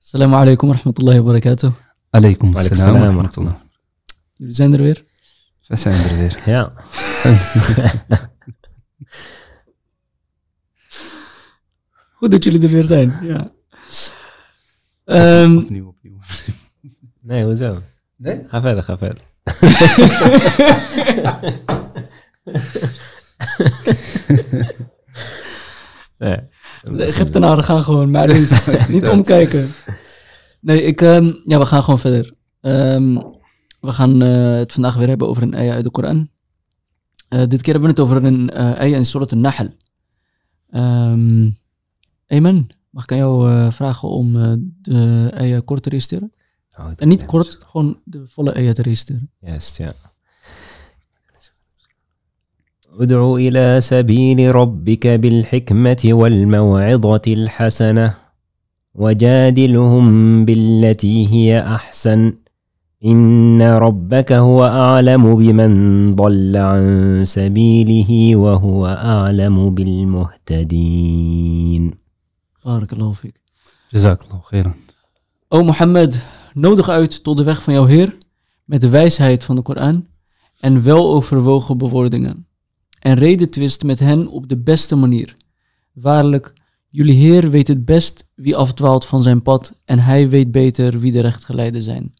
السلام عليكم ورحمة الله وبركاته. عليكم السلام ورحمة الله. زيندر وير؟ زيندر وير. يا. خذوا تشيلي دير زين. يا. ناي وزو. ناي؟ خفاد خفاد. إيه de Egyptenaren gaan gewoon, maar dus niet omkijken. Nee, ik, ehm, ja, we gaan gewoon verder. Ehm, we gaan eh, het vandaag weer hebben over een ayah uit de Koran. Eh, dit keer hebben we het over een eh ayah in Surat al-Nahl. Ehm Ayman, mag ik aan jou vragen om de ayah kort te registreren? Oh, En niet kort, gewoon de volle ayah te registreren. Juist, ja. ادع إلى سبيل ربك بالحكمة والموعظة الحسنة وجادلهم بالتي هي أحسن. إن ربك هو أعلم بمن ضل عن سبيله وهو أعلم بالمهتدين. بارك الله فيك. جزاك الله خيرا. أو محمد نودغ uit tot de weg van متى heer met القرآن أن van de Koran En redetwist met hen op de beste manier. Waarlijk, jullie Heer weet het best wie afdwaalt van zijn pad en hij weet beter wie de rechtgeleiden zijn.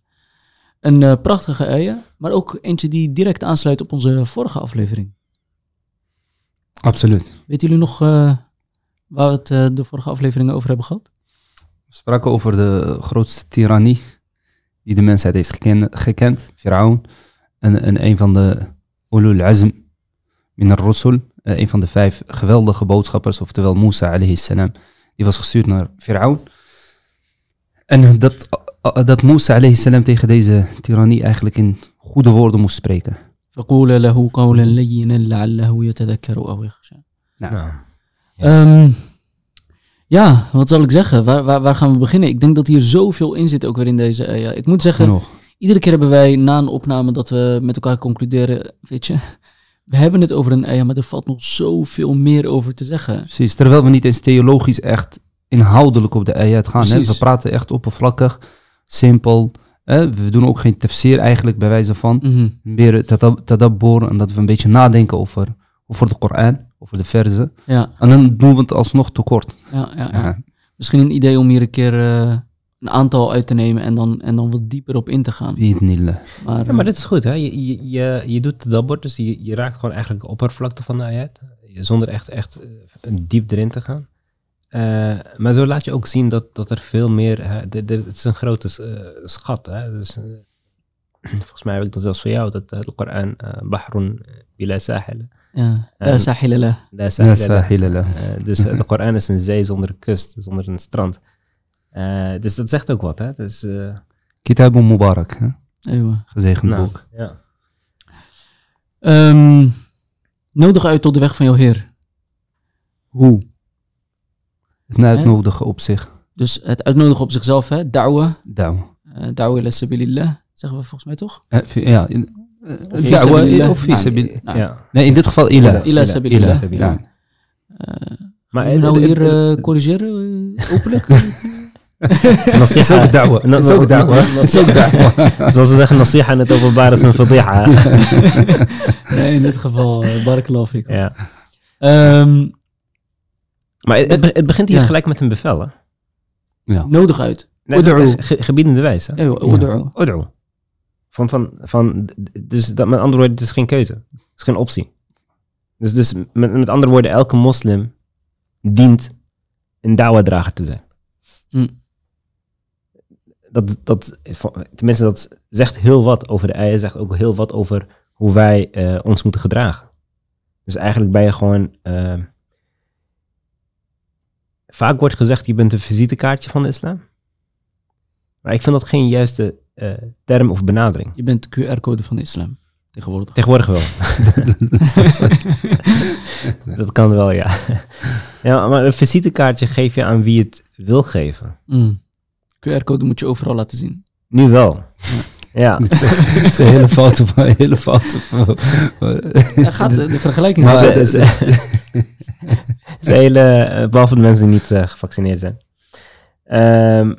Een eh, prachtige ayah, maar ook eentje die direct aansluit op onze vorige aflevering. Absoluut. Weten jullie nog eh, waar we het eh, de vorige afleveringen over hebben gehad? We spraken over de grootste tirannie die de mensheid heeft gekend, gekend Firaun. En, en een van de ulul azm min ar-rusul, eh, een van de vijf geweldige boodschappers, oftewel Musa alayhi salam, die was gestuurd naar Firaun. En dat, eh, dat Musa alayhi salam tegen deze tirannie eigenlijk in goede woorden moest spreken. فقول له قولا لينا لعله يتذكر أو يخشى. Nou, Nou, Ehm, ja, wat zal ik zeggen? Waar, waar, waar gaan we beginnen? Ik denk dat hier zoveel in zit ook weer in deze. eh, ja. Ik moet zeggen, genoeg. iedere keer hebben wij na een opname dat we met elkaar concluderen, weet je, we hebben het over een EA, maar er valt nog zoveel meer over te zeggen. Precies, terwijl we niet eens theologisch echt inhoudelijk op de ayat gaan. Hè? We praten echt oppervlakkig, simpel. Hè? We doen ook geen tafsir eigenlijk bij wijze van. Mhm. Meer tadab- tadabbur en dat we een beetje nadenken over, over de Koran, over de verzen. Ja, En dan doen we het alsnog tekort. ja, ja, ja. Ja. Misschien een idee om hier een keer eh, een aantal uit te nemen en dan, en dan wat dieper op in te gaan. Maar, Ja, maar dit is goed, hè? Je, je, je, je doet de dabbord, dus je, je raakt gewoon eigenlijk de oppervlakte van de ayat, zonder echt, echt eh, diep erin te gaan. Eh, maar zo laat je ook zien dat, dat er veel meer, hè, de- de- het is een grote eh, schat. Hè? Dus, eh, volgens mij heb ik dat zelfs voor jou, dat eh, de Koran, eh bahrun bila sahil. ja, la sahila la. Sahilala. Eh, dus eh, de Koran is een zee zonder kust, zonder een strand. Eh, dus dat zegt ook wat, hè? Dus, eh, Kitabun Mubarak, hè? Eeuwen. gezegend nou, boek. ja. Ehm, nodig uit tot de weg van jouw Heer. Hoe? Het uitnodigen op zich. Dus het uitnodigen op zichzelf, hè? Da'wa. Da'wa. Uh, da'wa ila sabilillah. Zeggen we volgens mij toch? Fi- Ja, in- of fi Nou, sabil- ja. Nee, in dit geval ila. Ila sabilillah. Ja. Maar nou hier corrigeren, openlijk? Na- Is ook da'wa. Zoals ze zeggen, nasiha in het openbaar is een fadiha. nee, in dit geval, uh, barakallahu ja. Ehm, Maar het, het be- het begint hier Ja. gelijk met een bevel, hè? Ja. nodig uit. Nee, gebiedende ud'u. Ud'u. Van, van, van, dus dat, met andere woorden, het is geen keuze. Het is geen optie. Dus, dus met, met andere woorden, elke moslim dient een dawa-drager te zijn. Hm. Dat, dat, tenminste, dat zegt heel wat over de eieren, zegt ook heel wat over hoe wij eh, ons moeten gedragen. Dus eigenlijk ben je gewoon... eh, vaak wordt gezegd, je bent een visitekaartje van de islam. Maar ik vind dat geen juiste eh, term of benadering. Je bent de QR-code van de islam. Tegenwoordig. Tegenwoordig wel. dat kan wel, ja. ja. Maar een visitekaartje geef je aan wie het wil geven. Mm. QR-code moet je overal laten zien. Nu wel. Ja. Het is een hele foute, een hele foute. Ja, gaat de, de vergelijking Maar, ze- Het is een hele, eh, behalve de mensen die niet eh, gevaccineerd zijn. Ehm,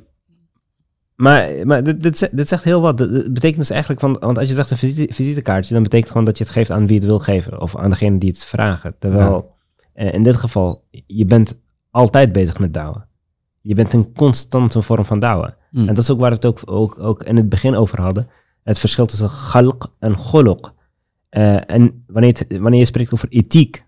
Maar, maar dit, dit, zegt- dit zegt heel wat. Betekent dus eigenlijk van, want als je zegt een visite, visitekaartje, dan betekent gewoon dat je het geeft aan wie het wil geven. Of aan degene die het vragen. Terwijl eh, in dit geval, je bent altijd bezig met douwen. Je bent een constante vorm van douwen. Hm. En dat is ook waar we het ook, ook, ook in het begin over hadden. Het verschil tussen galq en golok. en wanneer, het- wanneer je spreekt over ethiek,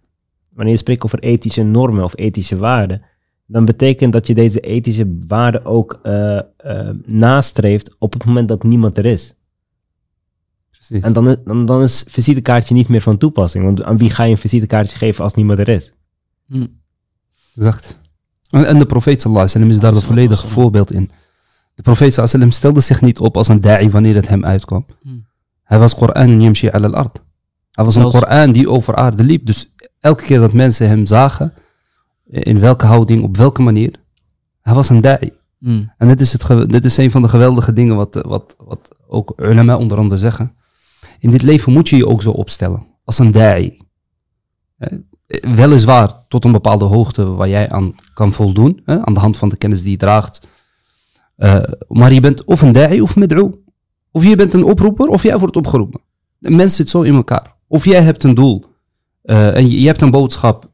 wanneer je spreekt over ethische normen of ethische waarden, dan betekent dat je deze ethische waarden ook eh, eh, nastreeft op het moment dat niemand er is. Precies. En dan, is- dan, dan is visitekaartje niet meer van toepassing. Want aan wie ga je een visitekaartje geven als niemand er is? Hm. Exact. En, de profeet sallallahu alaihi is daar de Sallallahu volledige voorbeeld in. De profeet sallallahu stelde zich niet op als een da'i wanneer het hem uitkwam. Hmm. Hij was Koran yamshi ala al-ard. Hij was een Koran die over aarde liep. Dus elke keer dat mensen hem zagen, in welke houding, op welke manier, hij was een da'i. Hm. En dit is, het, dit is een van de geweldige dingen wat, wat, wat ook ulama onder andere zeggen. In dit leven moet je je ook zo opstellen. Als een da'i. Eh, Weliswaar tot een bepaalde hoogte waar jij aan kan voldoen. Hè, aan de hand van de kennis die je draagt. Eh, maar je bent of een da'i of med'u. Of je bent een oproeper of jij wordt opgeroepen. De mens zit zo in elkaar. Of jij hebt een doel. eh, en je, je hebt een boodschap.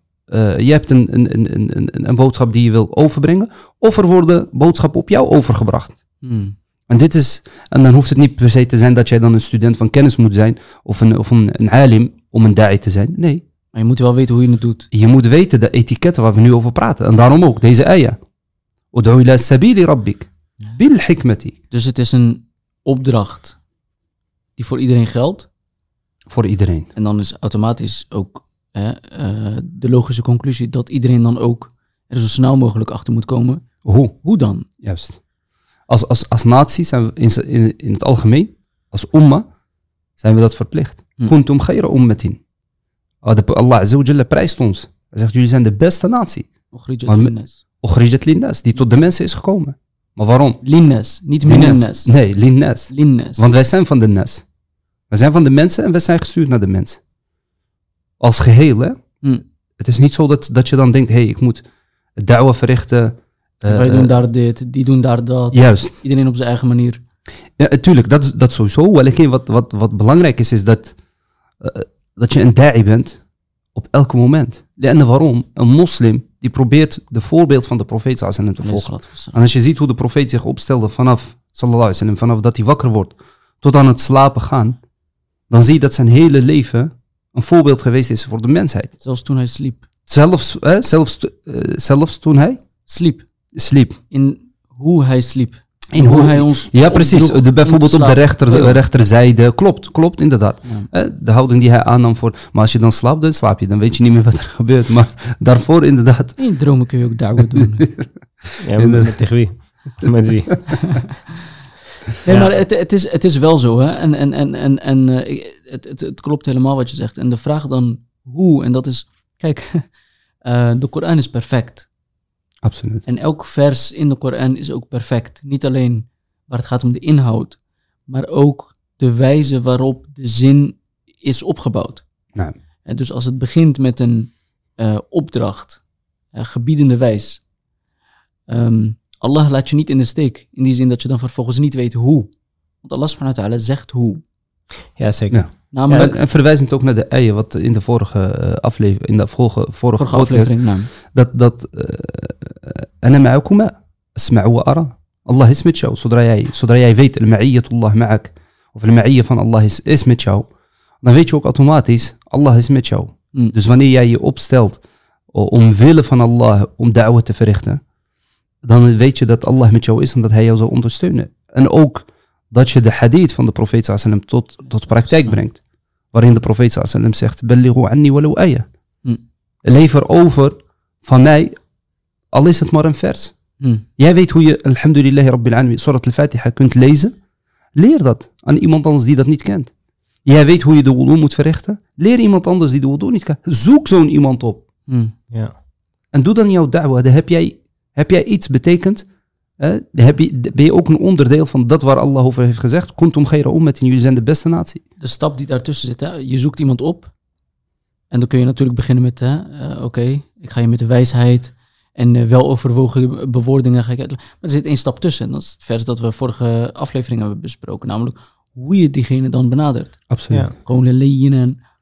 je hebt een, een, een, een, een, een boodschap die je wil overbrengen. Of er worden boodschappen op jou overgebracht. Hm. En dit is, en dan hoeft het niet per se te zijn dat jij dan een student van kennis moet zijn, of een, of een, een alim om een da'i te zijn. Nee, Maar je moet wel weten hoe je het doet. je moet weten de etiketten waar we nu over praten. En daarom ook deze ayah. Ud'u ila sabili rabbik. Bil hikmati. Dus het is een opdracht die voor iedereen geldt. Voor iedereen. En dan is automatisch ook hè, eh, de logische conclusie dat iedereen dan ook er zo snel mogelijk achter moet komen. Hoe? Hoe dan? Juist. Als, als, als natie zijn we in, in, in het algemeen, als umma, zijn we dat verplicht. Hm. Kuntum khayra ummatin. De- Allah prijst ons. Hij zegt, jullie zijn de beste natie. Linnas. Ukhrijat linnas, die tot de mensen is gekomen. Maar waarom? Linnas, niet minennas. Nee, linnas. Linnas. Want wij zijn van de nas. Wij zijn van de mensen en wij zijn gestuurd naar de mens. Als geheel, hè? Hm. Het is niet zo dat, dat je dan denkt, hé, hey, ik moet da'wa verrichten. eh, Wij doen daar dit, die doen daar dat. Juist. Iedereen op zijn eigen manier. Ja, natuurlijk, dat, is- dat sowieso. Wat, wat, wat belangrijk is, is dat, eh, dat je een da'i bent op elk moment. En waarom? Een moslim die probeert de voorbeeld van de profeet wasallam te volgen. En als je ziet hoe de profeet zich opstelde vanaf, sallallahu alaihi wasallam, vanaf dat hij wakker wordt tot aan het slapen gaan, dan zie je dat zijn hele leven een voorbeeld geweest is voor de mensheid. Zelfs toen hij sliep. Zelfs, hè, zelfs, eh, zelfs toen hij Sliep. sliep. In hoe hij sliep. In hoe, hij ons Ja, precies. De, bijvoorbeeld op de rechter, Ja. rechterzijde. Klopt, klopt, inderdaad. Ja. De houding die hij aannam voor. Maar als je dan slaapt, dan slaap je. Dan weet je niet meer wat er gebeurt. Maar daarvoor inderdaad. In dromen kun je ook daar wat doen. Ja, met tegen wie? Met wie? Nee, Ja. maar het, het, is, het is wel zo, hè. En, en, en, en, en eh, het, het, het klopt helemaal wat je zegt. En de vraag dan hoe, en dat is... Kijk, eh, de Koran is perfect. Absoluut. En elk vers in de Koran is ook perfect. Niet alleen waar het gaat om de inhoud, maar ook de wijze waarop de zin is opgebouwd. Nou, En dus als het begint met een eh, opdracht, eh, gebiedende wijs. ehm, Allah laat je niet in de steek. In die zin dat je dan vervolgens niet weet hoe. Want Allah subhanahu wa ta'ala zegt hoe. Ja, zeker. Ja. Namelijk, en, en verwijzend ook naar de eieren, wat in de vorige eh, aflevering, in de vorige, vorige, vorige podcast, aflevering. Nou, dat, dat eh, أنا معكما أسمع وأرى. Allah is met jou. Zodra jij, zodra jij weet, al-ma'iyyatullah ma'ak, of de ma'iyya van Allah is, is met jou, dan weet je ook automatisch, Allah is met jou. hm, Dus wanneer jij je opstelt o- omwille van Allah om da'wah te verrichten, dan weet je dat Allah met jou is en dat hij jou zal ondersteunen. En ook dat je de hadith van de profeet sallam tot, tot praktijk brengt. Waarin de profeet sallam zegt, anni walau ayah. Hm. Lever over van mij, al is het maar een vers. hm. Jij weet hoe je, alhamdulillah rabbil alamin, surat al-Fatiha kunt lezen. Leer dat aan iemand anders die dat niet kent. Jij weet hoe je de wudu moet verrichten. Leer iemand anders die de wudu niet kent. Zoek zo'n iemand op. hm. Ja. En doe dan jouw da'wah. Dan heb jij, heb jij iets betekend. Heb je, ben je ook een onderdeel van dat waar Allah over heeft gezegd. Kuntum khayra ummatin. Jullie zijn de beste natie. De stap die daartussen zit, hè, je zoekt iemand op. En dan kun je natuurlijk beginnen met, hè, eh, oké, ik ga je met de wijsheid en eh, weloverwogen bewoordingen ga ik uitleggen. Maar er zit één stap tussen. En dat is het vers dat we vorige aflevering hebben besproken. Namelijk hoe je diegene dan benadert. Absoluut. Ja. Gewoon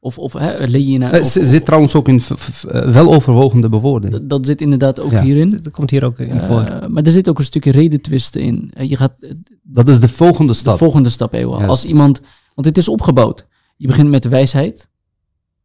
of, of hè. Eh, of- ze- of- zit trouwens ook in eh, weloverwogende bewoording. dat, dat zit inderdaad ook Ja. hierin. Dat komt hier ook in voor. Eh, maar er zit ook een stukje redentwisten in. Eh, je gaat eh, Dat is de volgende de stap. volgende stap. Juist. Als iemand, want het is opgebouwd. Je begint met de wijsheid,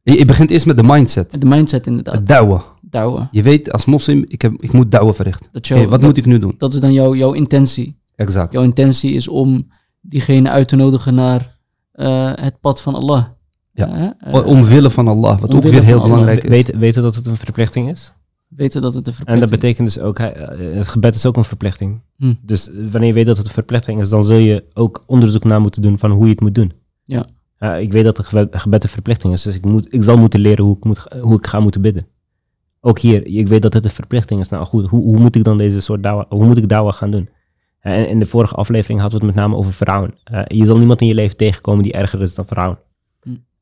Je, je begint eerst met de mindset. met de mindset inderdaad. Het douwen. Douwen. Je weet als moslim, ik, heb, ik moet douwen verrichten. Wat dat, moet ik nu doen? dat is dan jouw, jouw intentie. Exact. Jouw intentie is om diegene uit te nodigen naar eh, het pad van Allah. Ja. Eh, eh, Omwille van Allah, wat ook weer heel Allah. belangrijk is. Weten, weten dat het een verplichting is. weten dat het een En verplichting dat betekent dus ook, hij- eh, het gebed is ook een verplichting. Hm. Dus wanneer je weet dat het een verplichting is, dan zul je ook onderzoek naar moeten doen van hoe je het moet doen. Ja. Ik weet dat het gebed, gebed een verplichting is, dus ik, moet, ik zal moeten leren hoe ik, moet, hoe ik ga moeten bidden. Ook hier, ik weet dat het een verplichting is. Nou goed, hoe, hoe moet ik dan deze soort dawa, hoe moet ik dawa gaan doen? Eh, En in de vorige aflevering hadden we het met name over vrouwen. Eh, je zal niemand in je leven tegenkomen die erger is dan vrouwen.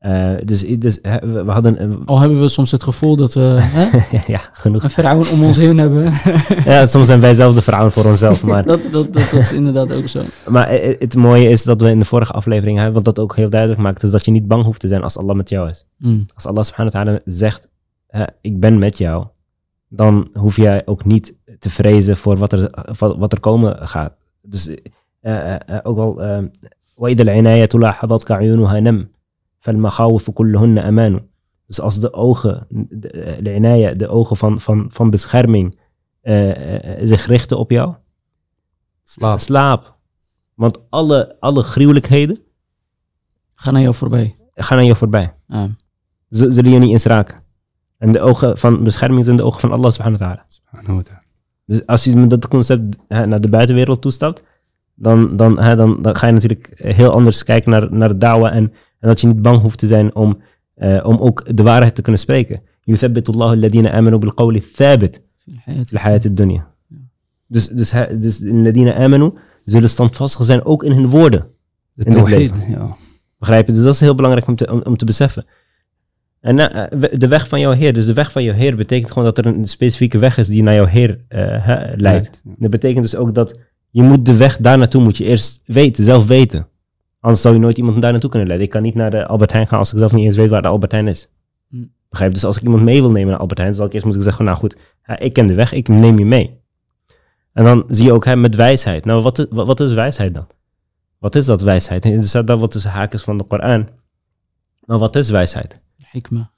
Hm. Eh, dus dus hè, we, we hadden, een- Al hebben we soms het gevoel dat we hè, ja, genoeg. een vrouwen om ons heen hebben. Ja, soms zijn wij zelf de vrouwen voor onszelf, maar dat, dat, dat, dat is inderdaad ook zo. Maar eh, het mooie is dat we in de vorige aflevering hebben, wat dat ook heel duidelijk maakt, is dat je niet bang hoeft te zijn als Allah met jou is. Hm. Als Allah subhanahu wa ta'ala zegt, hè, ik ben met jou, dan hoef jij ook niet te vrezen voor wat er, wat, wat er komen gaat. Dus eh, eh, eh, ook al, eh, وَإِذَا الْعِنَايَةُ لَاحَظَتْكَ عُيُونُهَا نَمْ فَالْمَخَاوِفُ كُلُّهُنَّ أَمَانُ Dus als de ogen, de, eh, de, inaya, de ogen van, van, van bescherming, eh, eh, zich richten op jou, Slaap. slaap. Want alle, alle gruwelijkheden Ga naar jou voorbij. gaan aan je voorbij. Ja. Z- zullen je niet eens raken. En de ogen van bescherming zijn de ogen van Allah subhanahu wa ta'ala. Subhanahu wa ta'ala. Dus als je met dat concept hè, naar de buitenwereld toestapt, dan, dan, hè, dan, dan ga je natuurlijk heel anders kijken naar, naar de dawa en, en dat je niet bang hoeft te zijn om, uh, om ook de waarheid te kunnen spreken. Amanu bil qawli thabit. Fil dunya. Dus, dus, dus alladina amanu zullen standvastig zijn ook in hun woorden. De in tawhid, ja. Begrijp? Dus dat is heel belangrijk om te, om, te beseffen. En eh, de weg van jouw Heer. Dus de weg van jouw Heer betekent gewoon dat er een specifieke weg is die naar jouw Heer uh, leidt. Dat betekent dus ook dat je moet de weg daar naartoe moet je eerst weten, zelf weten. Anders zou je nooit iemand daar naartoe kunnen leiden. Ik kan niet naar eh, de Albertheim gaan als ik zelf niet eens weet waar de Albertheim is. Hm. Begrijp? Dus als ik iemand mee wil nemen naar Albert Heijn, zal ik eerst moeten zeggen, nou goed, ik ken de weg, ik neem je mee. En dan zie je ook hem met wijsheid. Nou, wat is, wat, is wijsheid dan? Wat is dat wijsheid? Er staat dat wat tussen haakjes van de Koran. Maar wat is wijsheid? Hikma.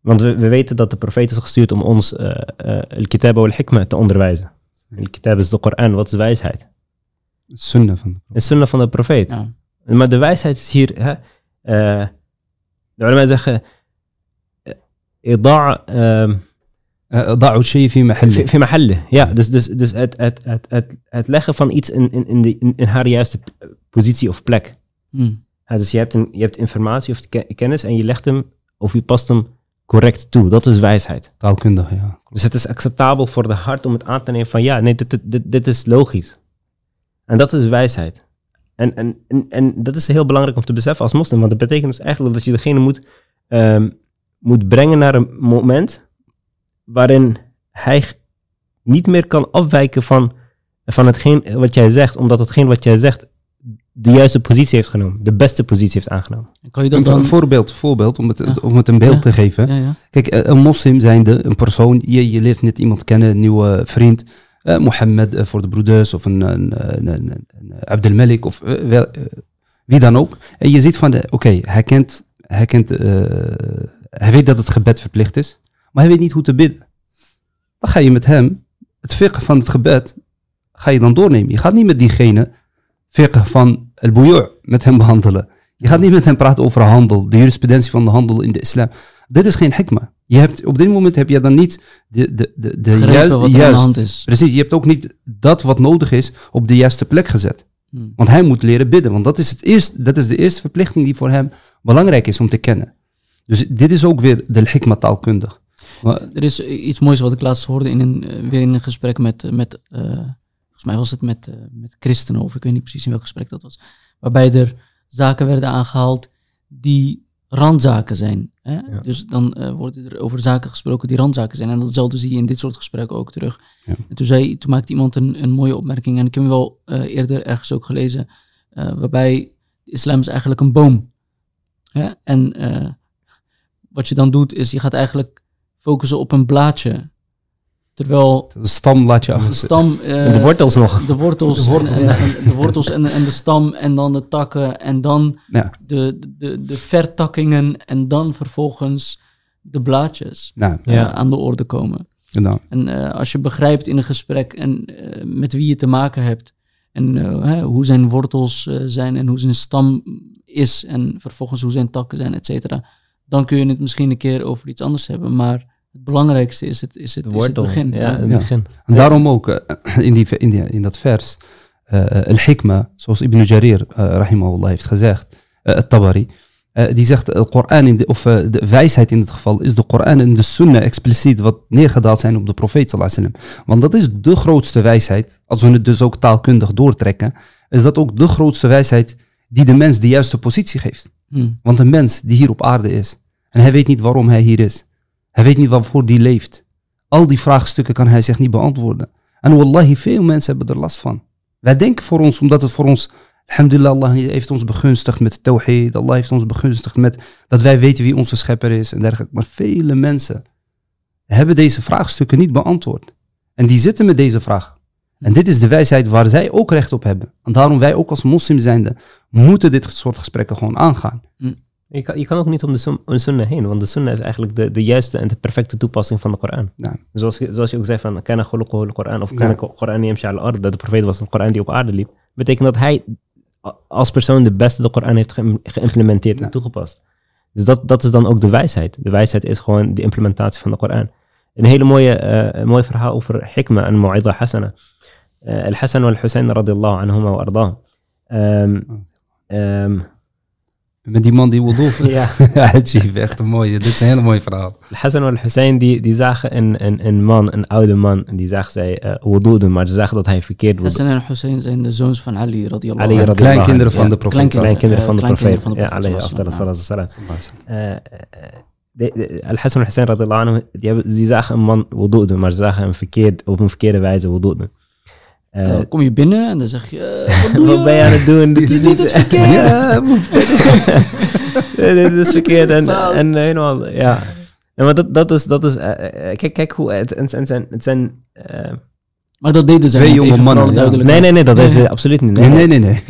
Want we, weten dat de profeet is gestuurd om ons uh, uh, al-kitab al-hikma te onderwijzen. Het Kitab is de Koran, wat is wijsheid? Het sunnah van de profeet. Sunnah van de profeet. Ja. Maar de wijsheid is hier... Hè, eh de ulama zeggen... eh, إضاعة, ehm, Eh, ضعوا الشيء في محله. في في محله. Ja, dus, dus, dus het, het, het, het, het leggen van iets in, in, in, de, in, in haar juiste p- positie of plek. Hm. Ja, dus je hebt, een, je hebt informatie of ke- kennis en je legt hem of je past hem correct toe. Dat is wijsheid. Taalkundig, ja. Dus het is acceptabel voor de hart om het aan te nemen van ja, nee, dit, dit, dit, dit is logisch. En dat is wijsheid. En, en, en, en dat is heel belangrijk om te beseffen als moslim, want dat betekent dus eigenlijk dat je degene moet, ehm, moet brengen naar een moment waarin hij niet meer kan afwijken van, van hetgeen wat jij zegt, omdat hetgeen wat jij zegt de juiste positie heeft genomen, de beste positie heeft aangenomen. Kan je dat Een dan... voorbeeld, voorbeeld om, het, Ja. om het een beeld Ja. te geven. Ja, ja. Kijk, eh, een moslim zijnde, een persoon, je, je leert net iemand kennen, een nieuwe vriend. Eh Mohammed eh, voor de broeders, of een, een, of eh, wie dan ook. En je ziet van, oké, hij kent, hij kent, hij weet dat het gebed verplicht is, maar hij weet niet hoe te bidden. Dan ga je met hem, het fiqh van het gebed, ga je dan doornemen. Je gaat niet met diegene fiqh van el bouillon met hem behandelen. Je gaat niet met hem praten over handel, de jurisprudentie van de handel in de islam. Dit is geen hikma. Je hebt, op dit moment heb je dan niet de, de, de, de Begrijpen jui- wat er aan de juist. hand is. Precies, je hebt ook niet dat wat nodig is op de juiste plek gezet. Hm. Want hij moet leren bidden. Want dat is, het eerst, dat is de eerste verplichting die voor hem belangrijk is om te kennen. Dus dit is ook weer de hikma taalkundig. Maar, Er is iets moois wat ik laatst hoorde in een, eh, weer in een gesprek met, eh, met eh, volgens mij was het met, eh, met christenen, of ik weet niet precies in welk gesprek dat was. Waarbij er zaken werden aangehaald die randzaken zijn. Hè? Ja. Dus dan eh, worden er over zaken gesproken die randzaken zijn. En datzelfde zie je in dit soort gesprekken ook terug. Ja. En toen, zei, toen maakte iemand een, een mooie opmerking. En ik heb hem wel eh, eerder ergens ook gelezen. eh, waarbij islam is eigenlijk een boom. Hè? En wat je dan doet, is je gaat eigenlijk focussen op een blaadje. Terwijl De stam laat je de achter. stam... eh, de wortels nog. de wortels, De wortels, en, ja. en- en de wortels en, en de stam en dan de takken en dan Ja, de, de, de vertakkingen en dan vervolgens de blaadjes nou, eh, Ja. aan de orde komen. nou, En eh, als je begrijpt in een gesprek en eh, met wie je te maken hebt en eh, hè, hoe zijn wortels eh, zijn en hoe zijn stam is en vervolgens hoe zijn takken zijn, et cetera, dan kun je het misschien een keer over iets anders hebben. Maar het belangrijkste is het, is het, is het begin. Ja, het Ja. begin. En daarom ook eh, in, die, in, die, in dat vers, eh, eh, al-hikma, zoals Ibn Jarir, eh, rahimahullah, heeft gezegd, eh, het-Tabari, eh, die zegt, de Koran, in de, of de wijsheid in dit geval, is de Koran en de Sunnah expliciet wat neergedaald zijn op de profeet sallallahu alaihi wasallam. Want dat is de grootste wijsheid, als we het dus ook taalkundig doortrekken, is dat ook de grootste wijsheid die de mens de juiste positie geeft. Hm. Want een mens die hier op aarde is, en hij weet niet waarom hij hier is. Hij weet niet waarvoor die leeft. Al die vraagstukken kan hij zich niet beantwoorden. En wallahi, veel mensen hebben er last van. Wij denken voor ons, omdat het voor ons, alhamdulillah, Allah heeft ons begunstigd met tawhid. Allah heeft ons begunstigd met dat wij weten wie onze schepper is en dergelijke. Maar vele mensen hebben deze vraagstukken niet beantwoord. En die zitten met deze vraag. En dit is de wijsheid waar zij ook recht op hebben. En daarom wij ook als moslim zijnde moeten dit soort gesprekken gewoon aangaan. Je kan, je kan ook niet om de, sun- om de sunnah heen, want de sunnah is eigenlijk de, de juiste en de perfecte toepassing van de Koran. Ja. Zoals, je- zoals je ook zei van, kana khuluquhu al-Koran, of kana Koran yamshi al ard, dat de profeet was een Koran die op aarde liep, betekent dat hij als persoon de beste de Koran heeft ge- geïmplementeerd Ja. en toegepast. Dus dat, dat is dan ook de wijsheid. De wijsheid is gewoon de implementatie van de Koran. Een hele mooie, een mooi verhaal over hikma en mu'idha hasana. Eh, Al-Hassan wal-Hussein radiyallahu anhuma wa arda. Ehm, ehm, Met die man die wil doen. ja. Echt een mooie. Dit is een hele mooie verhaal. Hassan en Hussein die, die zagen een, een, een man, een oude man, en die zagen zij uh, wudu doen, maar ze zagen dat hij verkeerd wudu Hassan en Hussein zijn de zoons van Ali radiyallahu Ali anhu. radiyallahu Kleinkinderen van ja. de profeet. Kleinkinderen. Van de profeet. Ja, alayhi sallallahu afdal alaihi salatu wassalam. Eh, eh, Al-Hassan en Hussein radiyallahu anhu, die, hebben, die zagen een man wudu doen, maar ze zagen hem verkeerd, op een verkeerde wijze wudu doen. Eh, Dan kom je binnen en dan zeg je, eh, wat doe je? wat ben je aan het doen? Dit is niet- het verkeerd. Ja, Dit is verkeerd. En, en helemaal, ja. ja maar dat, dat is, dat is eh, kijk, kijk hoe, het, het, het zijn, het zijn eh, Maar dat deden ze Twee jonge mannen, ja. Nee, nee, nee, dat is Nee. absoluut niet. nee, nee, nee. nee.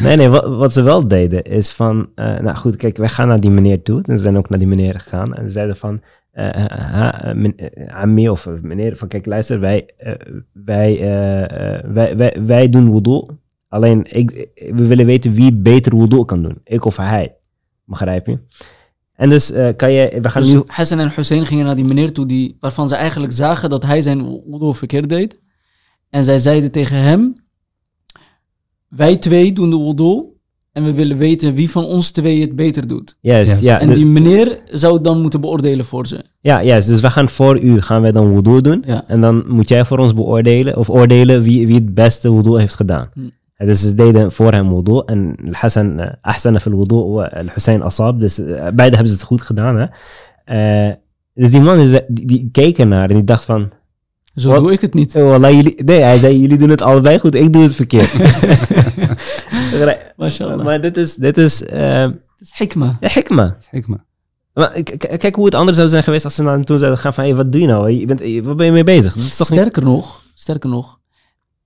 nee, nee, wat, wat ze wel deden is van, eh, nou goed, kijk, wij gaan naar die meneer toe. En ze zijn ook naar die meneer gegaan. En ze zeiden van, eh, eh, ha, eh, aan of meneer, van kijk, luister, wij, wij, wij, wij, wij doen wudu. Alleen, ik, we willen weten wie beter wudu kan doen. Ik of hij. Begrijp je? En dus kan je, we gaan Dus nu... Hassan en Hussein gingen naar die meneer toe die, waarvan ze eigenlijk zagen dat hij zijn wudu verkeerd deed. En zij zeiden tegen hem, wij twee doen de wudu en we willen weten wie van ons twee het beter doet. Juist, Juist. ja. en dus- die meneer zou het dan moeten beoordelen voor ze. Ja, juist. Dus we gaan voor u gaan wij dan wudu doen. Ja. En dan moet jij voor ons beoordelen of oordelen wie, wie het beste wudu heeft gedaan. Hm. Dus ze deden voor hem wudu. En Hassan uh, ahsana fil wudu en Hussein asab. Dus eh, beide hebben ze het goed gedaan. Hè? Eh, dus die man is, die, die keek ernaar en die dacht van... Zo Wat? doe ik het niet. "Oh, wallah, jullie, nee, hij zei jullie doen het allebei goed, ik doe het verkeerd. Maar dit is, dit is eh, Het is hikma. ja, hikma. Kijk maar. Hoe het anders zou zijn geweest als ze naar hem toe zouden gaan van... Hey, wat doe je nou? Je bent, wat ben je mee bezig? Dat is toch niet... Sterker nog, sterker nog,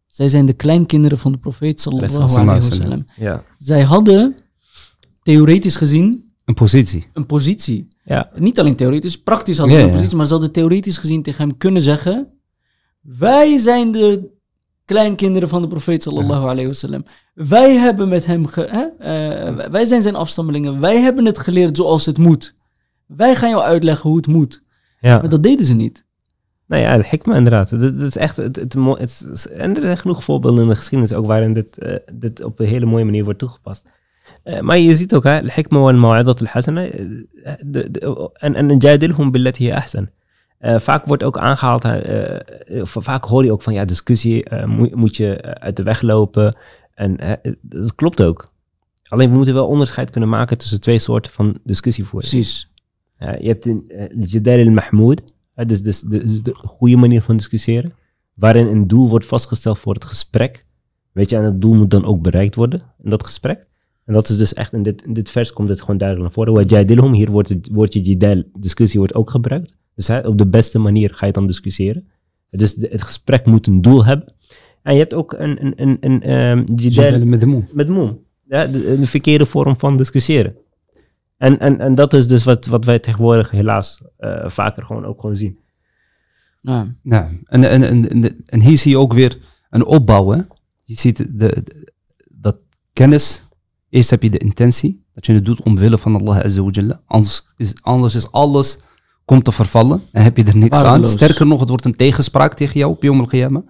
zij zijn de kleinkinderen van de profeet sallallahu alaihi wasallam. Ja. Zij hadden theoretisch gezien Een positie. een positie. Ja. Niet alleen theoretisch, praktisch hadden Ja, ze een ja. positie, maar ze hadden theoretisch gezien tegen hem kunnen zeggen: Wij zijn de kleinkinderen van de profeet sallallahu alaihi wasallam. Wij hebben met hem, ge, hè? eh, wij zijn zijn afstammelingen. Wij hebben het geleerd zoals het moet. Wij gaan jou uitleggen hoe het moet. Ja. Maar dat deden ze niet. Nou ja, hikma inderdaad. Dat, dat is echt het, het, En er zijn genoeg voorbeelden in de geschiedenis ook waarin dit, eh, dit op een hele mooie manier wordt toegepast. Eh, maar je ziet ook, hikma wal maw'idat al hasana. de- de- En jadilhum billati ahsan. Eh, vaak wordt ook aangehaald, eh, eh, of vaak hoor je ook van ja, discussie, moet, moet je uit de weg lopen. En dat klopt ook. Alleen we moeten wel onderscheid kunnen maken tussen twee soorten van discussievoering. Precies. Je hebt een uh, Jadal al-Mahmoud, dus, dus de, dus de goede manier van discussiëren, waarin een doel wordt vastgesteld voor het gesprek. Weet je, en het doel moet dan ook bereikt worden in dat gesprek. En dat is dus echt, in dit, in dit vers komt het gewoon duidelijk naar voren. Hier wordt het woordje jidal, discussie, wordt ook gebruikt. Dus hè, op de beste manier ga je dan discussiëren. Dus de- het gesprek moet een doel hebben. En je hebt ook een, een, een, een ehm, jidal met de moe. met moe. Ja, de, een verkeerde vorm van discussiëren. En, en, en dat is dus wat, wat wij tegenwoordig helaas eh, vaker gewoon ook gewoon zien. Nou, Ja, en, en, en, en, hier zie je ook weer een opbouw. Hè? Je ziet de, de- dat kennis, eerst heb je de intentie, dat je het doet omwille van Allah Azza wa Jalla. Anders is, anders is alles komt te vervallen en heb je er niks aan. Sterker nog, het wordt een tegenspraak tegen jou op Yom al-Qiyamah.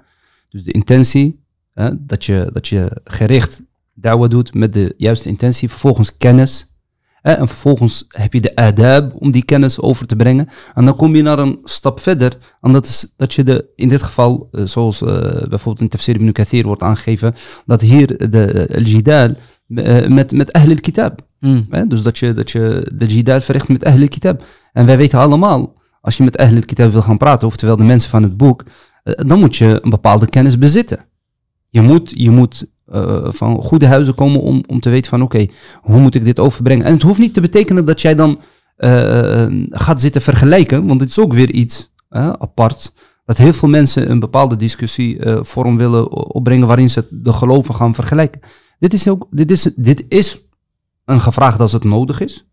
Dus de intentie, hè, dat, je, dat je gericht da'wah doet met de juiste intentie, vervolgens kennis. Hè, en vervolgens heb je de adab om die kennis over te brengen. En dan kom je naar een stap verder. En dat is dat je de, in dit geval, eh, zoals eh, bijvoorbeeld in Tafsir ibn Kathir wordt aangegeven, dat hier de al-jidal eh, met, met ahl al-kitab. mm, Hè? Dus dat je, dat je de jidal verricht met ahl al-kitab. En wij weten allemaal, als je met ahl al-kitab wil gaan praten, oftewel de mensen van het boek, dan moet je een bepaalde kennis bezitten. Je moet, je moet eh, van goede huizen komen om, om te weten van oké, hoe moet ik dit overbrengen? En het hoeft niet te betekenen dat jij dan gaat zitten vergelijken, want het is ook weer iets eh, apart. Dat heel veel mensen een bepaalde discussie vorm willen opbrengen waarin ze de geloven gaan vergelijken. Dit is, ook, dit is, dit is een gevraagd als het nodig is.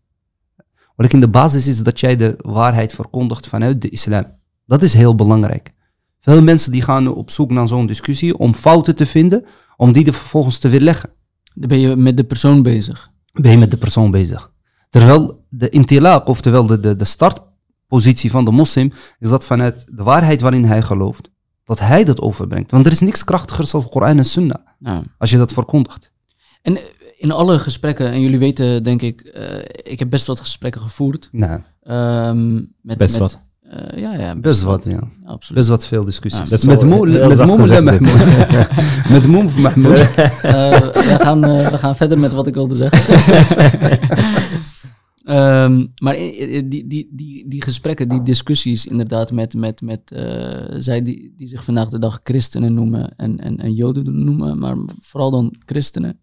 Wat ik in de basis is dat jij de waarheid verkondigt vanuit de islam. Dat is heel belangrijk. Veel mensen die gaan op zoek naar zo'n discussie om fouten te vinden, om die er vervolgens te weerleggen. dan ben je met de persoon bezig. Ben je met de persoon bezig. Terwijl de intilaq, oftewel de, de, de startpositie van de moslim, is dat vanuit de waarheid waarin hij gelooft, dat hij dat overbrengt. Want er is niks krachtigers dan Koran en Sunnah, als je dat verkondigt. En eh, in alle gesprekken, en jullie weten denk ik, eh, ik heb best wat gesprekken gevoerd. Nou, ehm, met, Best met, wat. eh, ja, ja, best wat, ja. absoluut. Best wat veel discussies. Ja, met wel Mo, heel met zacht Mo of Mahmoud? we, gaan, we gaan verder met wat ik wilde zeggen. Ehm, maar die, die, die, die gesprekken, die discussies inderdaad met, met, met zij die, die zich vandaag de dag christenen noemen en, en, en joden noemen, maar vooral dan christenen.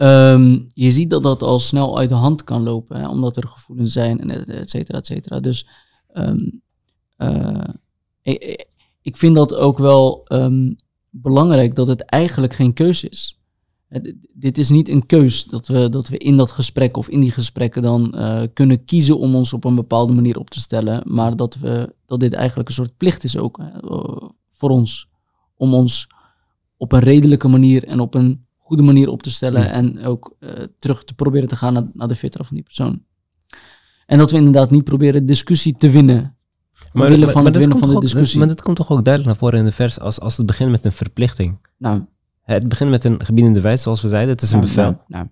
Ehm, je ziet dat dat al snel uit de hand kan lopen, hè, omdat er gevoelens zijn en et et cetera, et cetera. Dus ehm, eh, ik, ik vind dat ook wel ehm, belangrijk dat het eigenlijk geen keus is. Het- dit is niet een keus dat we, dat we in dat gesprek of in die gesprekken dan eh, kunnen kiezen om ons op een bepaalde manier op te stellen, maar dat, we, dat dit eigenlijk een soort plicht is ook hè, eh, voor ons. Om ons op een redelijke manier en op een goede manier op te stellen Ja. en ook eh, terug te proberen te gaan naar, naar de fitra van die persoon. En dat we inderdaad niet proberen discussie te winnen. Van het dat winnen komt van de ook- discussie. Maar dat komt toch ook duidelijk naar voren in de vers als, als het begint met een verplichting. Nou, Het begint met een gebiedende wijs, zoals we zeiden. Het is een nou, bevel. nou, nou.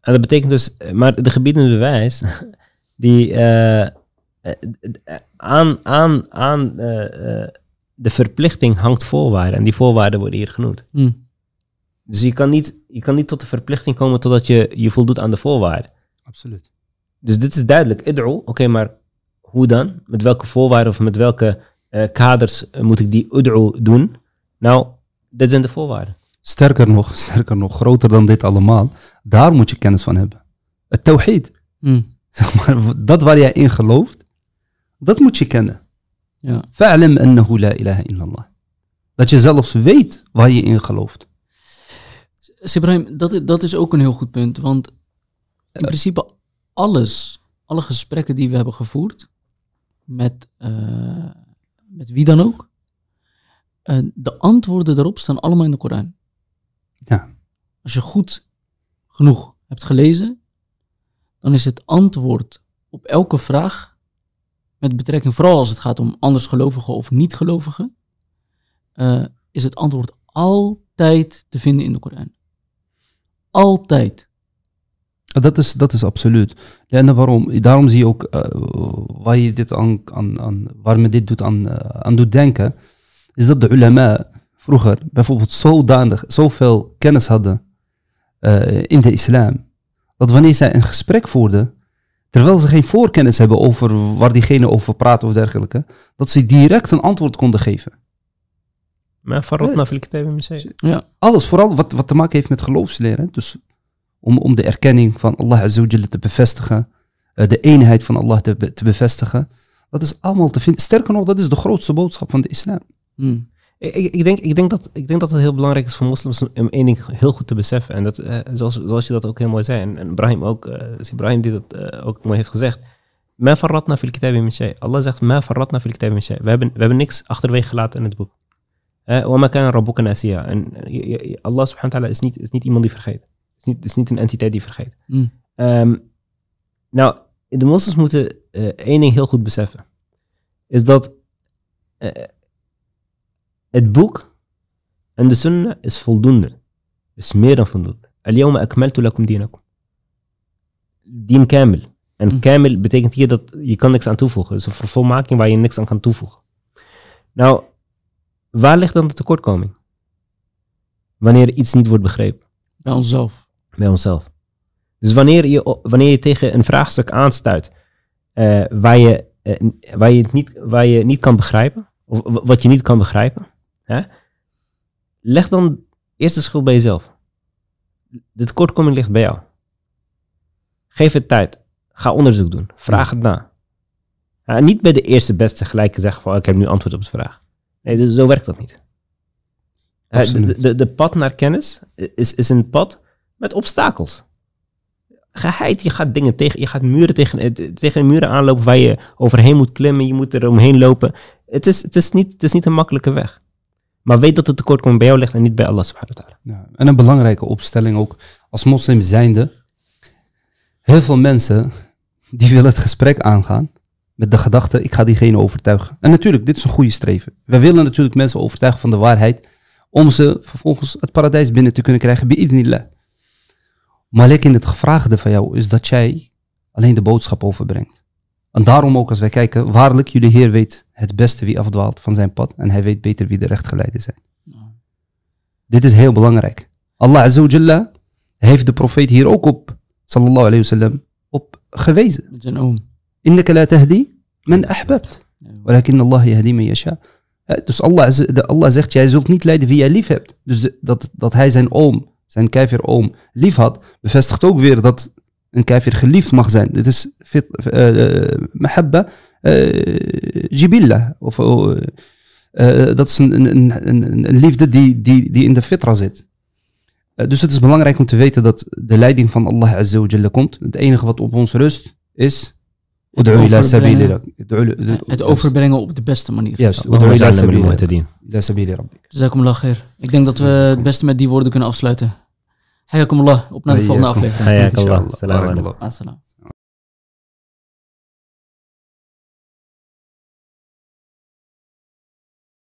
En dat betekent dus, maar de gebiedende wijs, die eh, eh, aan, aan, aan de verplichting hangt voorwaarden. En die voorwaarden worden hier genoemd. Hm. Dus je kan niet, je kan niet tot de verplichting komen totdat je je voldoet aan de voorwaarden. Absoluut. Dus dit is duidelijk. Id'u, oké, maar hoe dan? Met welke voorwaarden of met welke eh, kaders eh, moet ik die ud'u doen? Nou, dit zijn de voorwaarden. Sterker nog, sterker nog, groter dan dit allemaal, daar moet je kennis van hebben. Het tawhid, Hm. zeg maar, dat waar jij in gelooft, dat moet je kennen. Ja. Fa'lam annahu la ilaha illallah. Dat je zelfs weet waar je in gelooft. Sibrahim, dat, dat is ook een heel goed punt. Want in principe alles, alle gesprekken die we hebben gevoerd, met, eh, met wie dan ook, eh, de antwoorden daarop staan allemaal in de Koran. Ja. Als je goed genoeg hebt gelezen, dan is het antwoord op elke vraag, met betrekking vooral als het gaat om andersgelovigen of niet-gelovigen, eh, is het antwoord altijd te vinden in de Koran. Altijd. Dat is, dat is absoluut. En waarom? Daarom zie je ook eh, waar, je dit aan, aan, aan, waar me dit doet aan, eh, aan doet denken, is dat de ulama vroeger bijvoorbeeld zodanig, zoveel kennis hadden eh, in de islam, dat wanneer zij een gesprek voerden, terwijl ze geen voorkennis hebben over waar diegene over praat of dergelijke, dat ze direct een antwoord konden geven. Maar farratna fil kitabi min shay. Ja. Alles, vooral wat, wat te maken heeft met geloofsleren. Dus om, om de erkenning van Allah Azzawajal te bevestigen, eh, de eenheid van Allah te, te bevestigen. Dat is allemaal te vinden. Sterker nog, dat is de grootste boodschap van de islam. Hm. Ik, ik, denk, ik, denk dat, ik denk dat het heel belangrijk is voor moslims om één ding heel goed te beseffen. En dat, eh, zoals, zoals je dat ook heel mooi zei. En, en Ibrahim ook, eh, is Ibrahim die dat eh, ook mooi heeft gezegd. Ma farratna fil kitabi min shay. Allah zegt ma farratna fil kitabi min shay. We hebben, we hebben niks achterwege gelaten in het boek. Eh, wa ma kana rabbuka nasiya. En Allah subhanahu wa ta'ala is niet, is niet iemand die vergeet. Is niet, is niet een entiteit die vergeet. Hm. Ehm, nou, de moslims moeten eh, één ding heel goed beseffen. Is dat eh, het boek en de sunnah is voldoende. Is meer dan voldoende. Al-yawma akmaltu lakum dinakum. Dien kamil. En Hm. kamil betekent hier dat je kan niks aan toevoegen. Dus een vervolmaking waar je niks aan kan toevoegen. Nou, waar ligt dan de tekortkoming? Wanneer iets niet wordt begrepen Bij onszelf. bij onszelf. Dus wanneer je, wanneer je tegen een vraagstuk aanstuit eh, waar, je, eh, waar, je het niet, waar je niet kan begrijpen, of wat je niet kan begrijpen, hè, leg dan eerst de schuld bij jezelf. De tekortkoming ligt bij jou. Geef het tijd. Ga onderzoek doen. Vraag het na. Niet bij de eerste beste gelijk zeggen van "Oh, ik heb nu antwoord op de vraag. Nee, dus zo werkt dat niet. Eh. De, de, de pad naar kennis is, is een pad met obstakels. Geheid, je gaat dingen tegen, je gaat muren tegen, eh, tegen muren aanlopen waar je overheen moet klimmen, je moet er omheen lopen. Het is, het is, niet, het is niet een makkelijke weg. Maar weet dat het tekortkoming bij jou ligt en niet bij Allah subhanahu wa ta'ala. Ja, en een belangrijke opstelling ook als moslim zijnde. Heel veel mensen die willen het gesprek aangaan met de gedachte, ik ga diegene overtuigen. En natuurlijk, dit is een goede streven. We willen natuurlijk mensen overtuigen van de waarheid om ze vervolgens het paradijs binnen te kunnen krijgen, bi'idnillah. Maar lekker het gevraagde van jou is dat jij alleen de boodschap overbrengt. En daarom ook als wij kijken, waarlijk jullie Heer weet het beste wie afdwaalt van zijn pad en hij weet beter wie de rechtgeleide zijn. Dit is heel belangrijk. Allah Azza heeft de profeet hier ook op, sallallahu alayhi wasallam, op gewezen. Met zijn oom. Tahdi man ahbabt. Ja. Walakin Allah yahdi man yasha. Dus Allah, de- Allah zegt, jij zult niet leiden wie jij lief hebt. Dus de- dat, dat hij zijn oom, zijn kafir oom, lief had, bevestigt ook weer dat een kafir geliefd mag zijn. Dit is fit- eh, eh, mahabba eh, jibillah. Of, eh, dat is een, een, een, liefde die, die, die in de fitra zit. Dus het is belangrijk om te weten dat de leiding van Allah Azza komt. Het enige wat op ons rust is... Het overbrengen. Het op de beste manier. Juist. Jazakumullah khair. Ik denk dat we het beste met die woorden kunnen afsluiten. Hayakumullah. Op naar de volgende aflevering. Hayakallah. Inshallah. Assalamu alaikum.